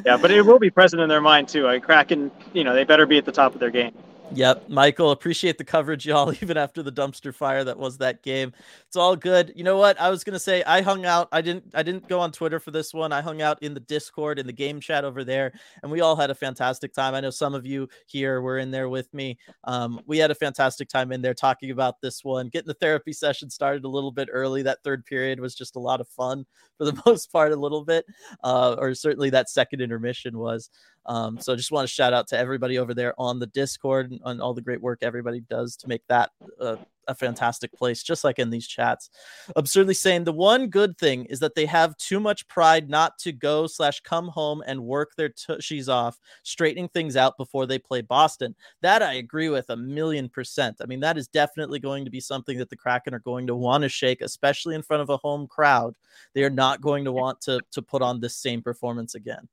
yeah, but it will be present in their mind too. I Kraken, you know, they better be at the top of their game. Yep, Michael, appreciate the coverage, y'all. Even after the dumpster fire that was that game, it's all good. You know what? I was gonna say I hung out. I didn't. I didn't go on Twitter for this one. I hung out in the Discord in the game chat over there, and we all had a fantastic time. I know some of you here were in there with me. Um, we had a fantastic time in there talking about this one, getting the therapy session started a little bit early. That third period was just a lot of fun for the most part, a little bit, uh, or certainly that second intermission was. Um, so I just want to shout out to everybody over there on the Discord and on all the great work everybody does to make that uh, a fantastic place, just like in these chats. Absurdly saying the one good thing is that they have too much pride not to go slash come home and work their tushies off, straightening things out before they play Boston. That I agree with a million percent. I mean, that is definitely going to be something that the Kraken are going to want to shake, especially in front of a home crowd. They are not going to want to to put on this same performance again.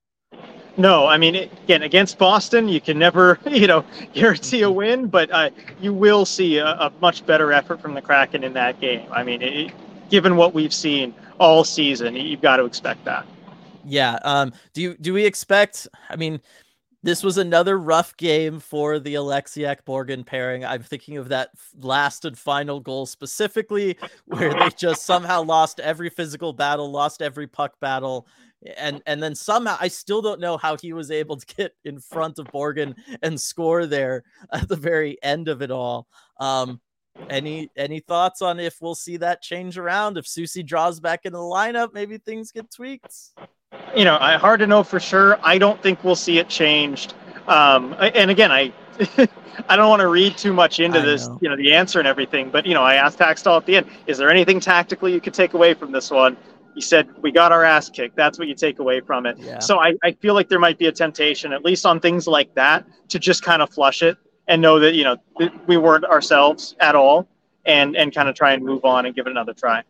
No, I mean, again, against Boston, you can never, you know, guarantee a win, but uh, you will see a, a, much better effort from the Kraken in that game. I mean, it, given what we've seen all season, you've got to expect that. Yeah. Um. Do you do we expect? I mean, this was another rough game for the Oleksiak Borgen pairing. I'm thinking of that last and final goal specifically, where they just somehow lost every physical battle, lost every puck battle, and and then somehow I still don't know how he was able to get in front of Borgen and score there at the very end of it all. Um, any any thoughts on if we'll see that change around if Soucy draws back into the lineup? Maybe things get tweaked. You know, I hard to know for sure. I don't think we'll see it changed. Um, and again, I I don't want to read too much into I this, know. you know, the answer and everything. But you know, I asked Hakstol at the end, is there anything tactically you could take away from this one? He said, We got our ass kicked. That's what you take away from it. Yeah. So I, I feel like there might be a temptation, at least on things like that, to just kind of flush it and know that, you know, we weren't ourselves at all and, and kind of try and move on and give it another try.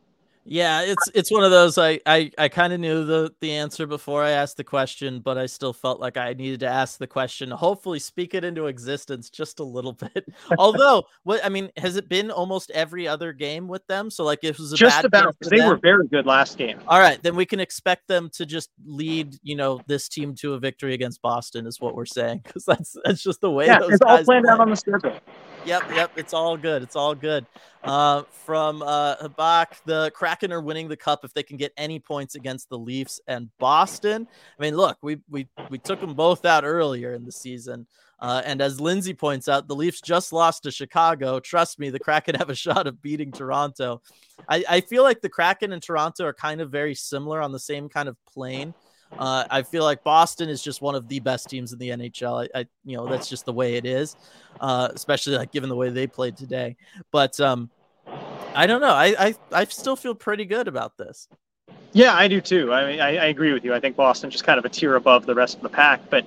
Yeah, it's it's one of those I I, I kind of knew the the answer before I asked the question, but I still felt like I needed to ask the question. Hopefully, speak it into existence just a little bit. Although, what I mean, has it been almost every other game with them? So like, it was just about they them, were very good last game. All right, then we can expect them to just lead, you know, this team to a victory against Boston, is what we're saying, because that's that's just the way. Yeah, it's all planned out on the schedule. Yep, yep. It's all good. It's all good. Uh, from uh, Habak, the Kraken are winning the cup if they can get any points against the Leafs and Boston. I mean, look, we we we took them both out earlier in the season, uh, and as Lindsay points out, the Leafs just lost to Chicago. Trust me, the Kraken have a shot of beating Toronto. I, I feel like the Kraken and Toronto are kind of very similar on the same kind of plane. Uh, I feel like Boston is just one of the best teams in the NHL. I, I you know, that's just the way it is, uh, especially like given the way they played today. But um, I don't know. I, I I still feel pretty good about this. Yeah, I do too. I mean, I, I agree with you. I think Boston just kind of a tier above the rest of the pack. But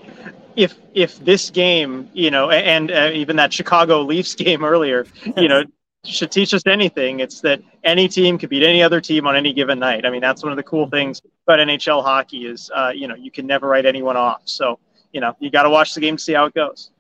if if this game, you know, and uh, even that Chicago Leafs game earlier, you know, should teach us anything, it's that any team could beat any other team on any given night. I mean, that's one of the cool things about NHL hockey is, uh, you know, you can never write anyone off. So, you know, you got to watch the game to see how it goes.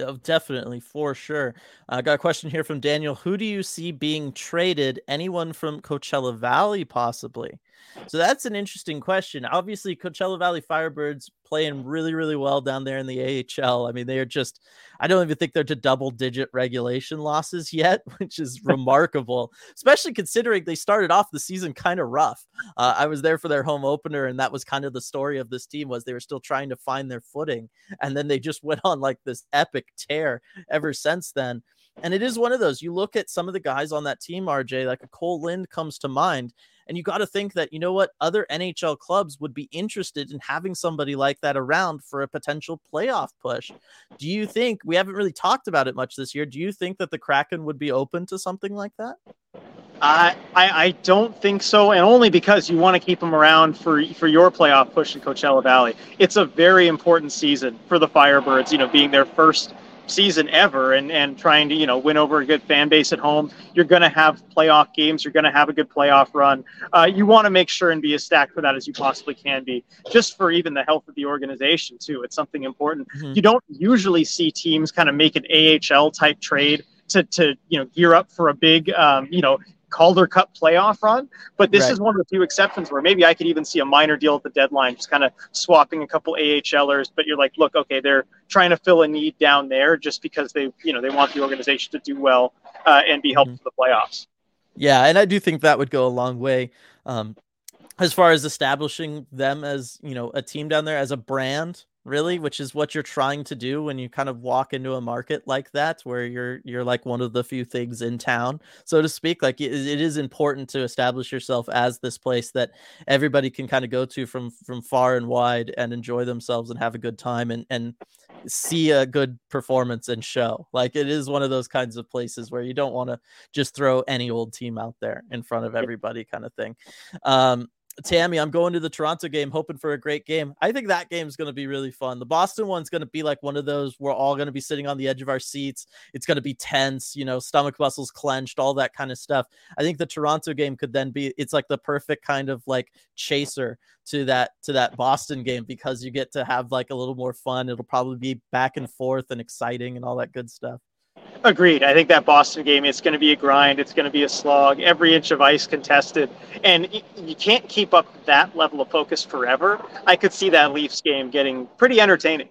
Oh, definitely, for sure. I uh, got a question here from Daniel. Who do you see being traded? Anyone from Coachella Valley, possibly? So that's an interesting question. Obviously, Coachella Valley Firebirds playing really, really well down there in the AHL. I mean, they are just, I don't even think they're to double digit regulation losses yet, which is remarkable, especially considering they started off the season kind of rough. Uh, I was there for their home opener, and that was kind of the story of this team was they were still trying to find their footing. And then they just went on like this epic tear ever since then. And it is one of those. You look at some of the guys on that team, RJ, like a Cole Lind comes to mind. And you got to think that, you know what, other NHL clubs would be interested in having somebody like that around for a potential playoff push. Do you think, we haven't really talked about it much this year, do you think that the Kraken would be open to something like that? I, I, I don't think so, and only because you want to keep them around for for your playoff push in Coachella Valley. It's a very important season for the Firebirds. You know, being their first season ever and, and trying to, you know, win over a good fan base at home. You're going to have playoff games. You're going to have a good playoff run. Uh, you want to make sure and be as stacked for that as you possibly can be, just for even the health of the organization, too. It's something important. Mm-hmm. You don't usually see teams kind of make an AHL type trade to, to you know gear up for a big um, you know Calder Cup playoff run. But this right. is one of the few exceptions where maybe I could even see a minor deal at the deadline, just kind of swapping a couple AHLers. But you're like, look, okay, they're trying to fill a need down there just because they, you know, they want the organization to do well uh, and be helpful mm-hmm. to the playoffs. Yeah, and I do think that would go a long way. Um, as far as establishing them as you know a team down there as a brand really, which is what you're trying to do when you kind of walk into a market like that, where you're you're like one of the few things in town, so to speak. Like it, it is important to establish yourself as this place that everybody can kind of go to from from far and wide and enjoy themselves and have a good time and and see a good performance and show. Like it is one of those kinds of places where you don't want to just throw any old team out there in front of everybody, kind of thing. Um, Tammy, I'm going to the Toronto game, hoping for a great game. I think that game is going to be really fun. The Boston one's going to be like one of those we're all going to be sitting on the edge of our seats. It's going to be tense, you know, stomach muscles clenched, all that kind of stuff. I think the Toronto game could then be it's like the perfect kind of like chaser to that to that Boston game because you get to have like a little more fun. It'll probably be back and forth and exciting and all that good stuff. Agreed. I think that Boston game, it's going to be a grind. It's going to be a slog. Every inch of ice contested, and you can't keep up that level of focus forever. I could see that Leafs game getting pretty entertaining.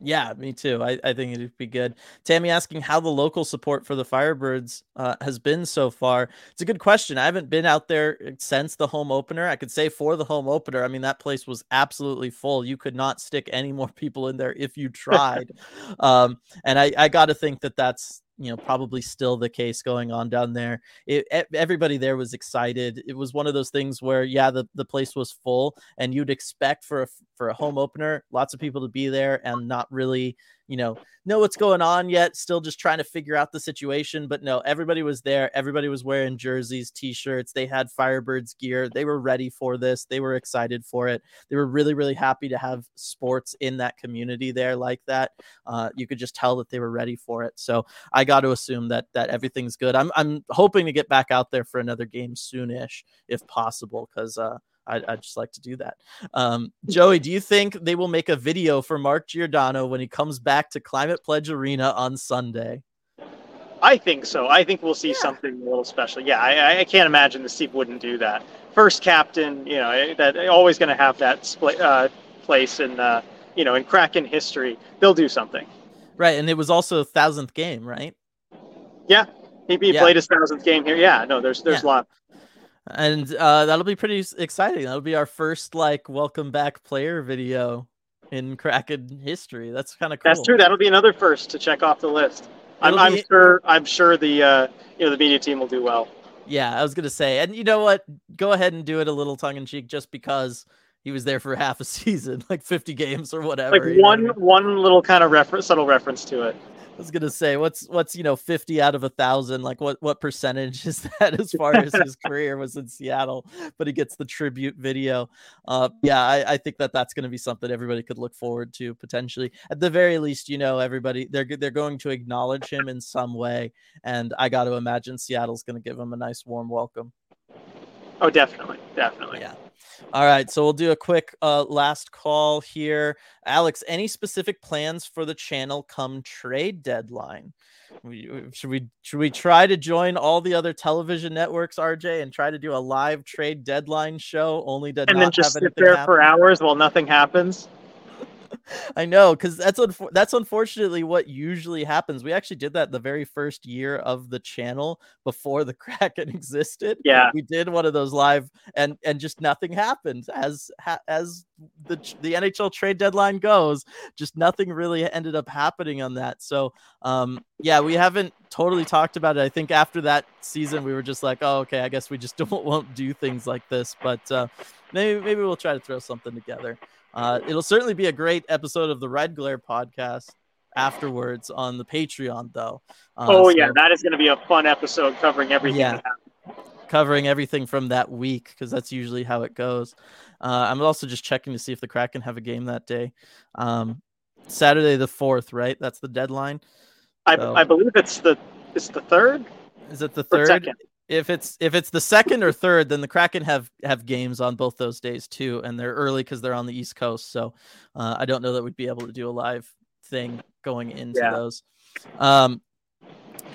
Yeah, me too. I, I think it'd be good. Tammy asking how the local support for the Firebirds uh, has been so far. It's a good question. I haven't been out there uh, since the home opener. I could say for the home opener, I mean, that place was absolutely full. You could not stick any more people in there if you tried. um, and I, I got to think that that's you know probably still the case going on down there. It, everybody there was excited. It was one of those things where yeah the, the place was full and you'd expect for a for a home opener lots of people to be there and not really you know, know what's going on yet, still just trying to figure out the situation. But no, everybody was there. Everybody was wearing jerseys, t shirts. They had Firebirds gear. They were ready for this. They were excited for it. They were really, really happy to have sports in that community there like that. Uh, you could just tell that they were ready for it. So I got to assume that that everything's good. I'm I'm hoping to get back out there for another game soonish if possible because uh, I, I just like to do that. Um, Joey, do you think they will make a video for Mark Giordano when he comes back to Climate Pledge Arena on Sunday? I think so. I think we'll see yeah. something a little special. Yeah, I, I can't imagine the Steve wouldn't do that. First captain, you know, eh, that always going to have that split, uh, place in, uh, you know, in Kraken history. They'll do something. Right, and it was also a thousandth game, right? Yeah, he, he yeah. played his thousandth game here. Yeah, no, there's there's yeah. a lot and uh, that'll be pretty exciting. That'll be our first like welcome back player video in Kraken history. That's kind of cool. That's true. That'll be another first to check off the list. I'm, I'm sure. I'm sure the uh, you know the media team will do well. Yeah, I was gonna say, and you know what? Go ahead and do it a little tongue in cheek, just because he was there for half a season, like 50 games or whatever. Like one know? one little kind of reference, subtle reference to it. I was gonna say, what's what's you know, fifty out of a thousand? Like what what percentage is that as far as his career was in Seattle? But he gets the tribute video. Uh, yeah, I, I think that that's gonna be something everybody could look forward to potentially. At the very least, you know, everybody they're they're going to acknowledge him in some way, and I got to imagine Seattle's gonna give him a nice warm welcome. Oh, definitely, definitely. Yeah. All right, so we'll do a quick uh, last call here. Alex, any specific plans for the channel come trade deadline? We, should we should we try to join all the other television networks, RJ, and try to do a live trade deadline show? Only to and then just sit there happen? for hours while nothing happens. I know because that's unf- that's unfortunately what usually happens. We actually did that the very first year of the channel before the Kraken existed. Yeah, we did one of those live, and and just nothing happened as ha- as the the NHL trade deadline goes. Just nothing really ended up happening on that. So um, yeah, we haven't totally talked about it. I think after that season, we were just like, oh, okay, I guess we just don't won't do things like this. But uh, maybe maybe we'll try to throw something together. Uh, it'll certainly be a great episode of the Red Glare podcast afterwards on the Patreon, though. Uh, oh, yeah, that is going to be a fun episode covering everything. Yeah, covering everything from that week because that's usually how it goes. Uh, I'm also just checking to see if the Kraken have a game that day. Um, Saturday the fourth, right? That's the deadline. I, so, I believe it's the it's the third. Is it the third? If it's if it's the second or third, then the Kraken have have games on both those days too, and they're early because they're on the East Coast. So uh, I don't know that we'd be able to do a live thing going into yeah. those. Um,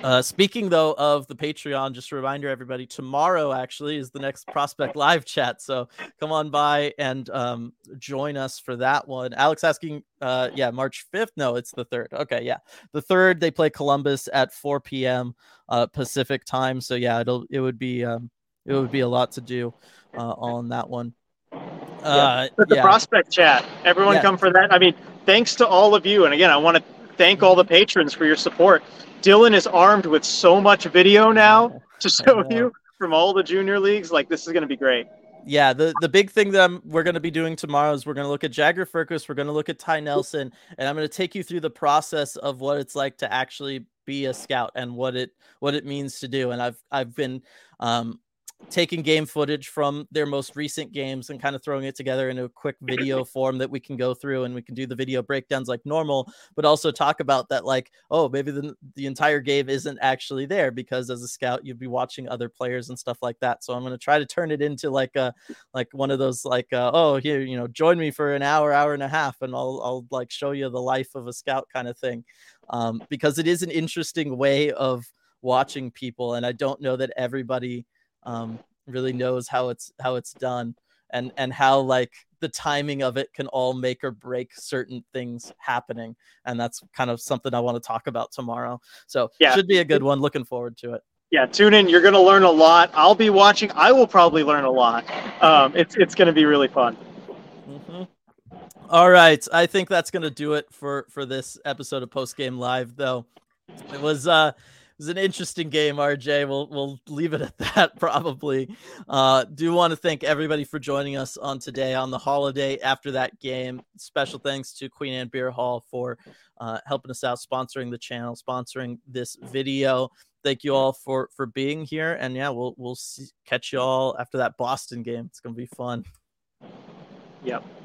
uh, speaking though of the Patreon, just a reminder, everybody, tomorrow actually is the next Prospect Live chat. So come on by and um, join us for that one. Alex asking, uh, yeah, March 5th. No, it's the third. Okay, yeah, the third. They play Columbus at 4 p.m. Uh, Pacific time. So yeah, it'll it would be um, it would be a lot to do uh, on that one. Uh, yeah. the yeah. prospect chat. Everyone yeah. come for that. I mean, thanks to all of you. And again, I want to thank all the patrons for your support. Dylan is armed with so much video now to show you from all the junior leagues. Like this is going to be great. Yeah, the, the big thing that I'm, we're going to be doing tomorrow is we're going to look at Jagger Firkus, we're going to look at Ty Nelson, and I'm going to take you through the process of what it's like to actually be a scout and what it what it means to do. And I've I've been um, taking game footage from their most recent games and kind of throwing it together in a quick video form that we can go through and we can do the video breakdowns like normal, but also talk about that like, oh, maybe the, the entire game isn't actually there because as a scout you'd be watching other players and stuff like that. So I'm going to try to turn it into like a like one of those like uh, oh here you know join me for an hour hour and a half and I'll I'll like show you the life of a scout kind of thing. Um, because it is an interesting way of watching people and I don't know that everybody um, really knows how it's how it's done and and how like the timing of it can all make or break certain things happening. And that's kind of something i want to talk about tomorrow. So yeah. should be a good one. Looking forward to it. Yeah tune in. You're going to learn a lot. I'll be watching. I will probably learn a lot. Um, it's it's going to be really fun. Mm-hmm. all right. I think that's going to do it for for this episode of post game live though. It was uh was an interesting game, RJ. We'll we'll leave it at that probably. Uh, do want to thank everybody for joining us on today on the holiday after that game. Special thanks to Queen Anne Beer Hall for uh, helping us out, sponsoring the channel, sponsoring this video. Thank you all for for being here, and yeah, we'll we'll see, catch you all after that Boston game. It's gonna be fun. Yep.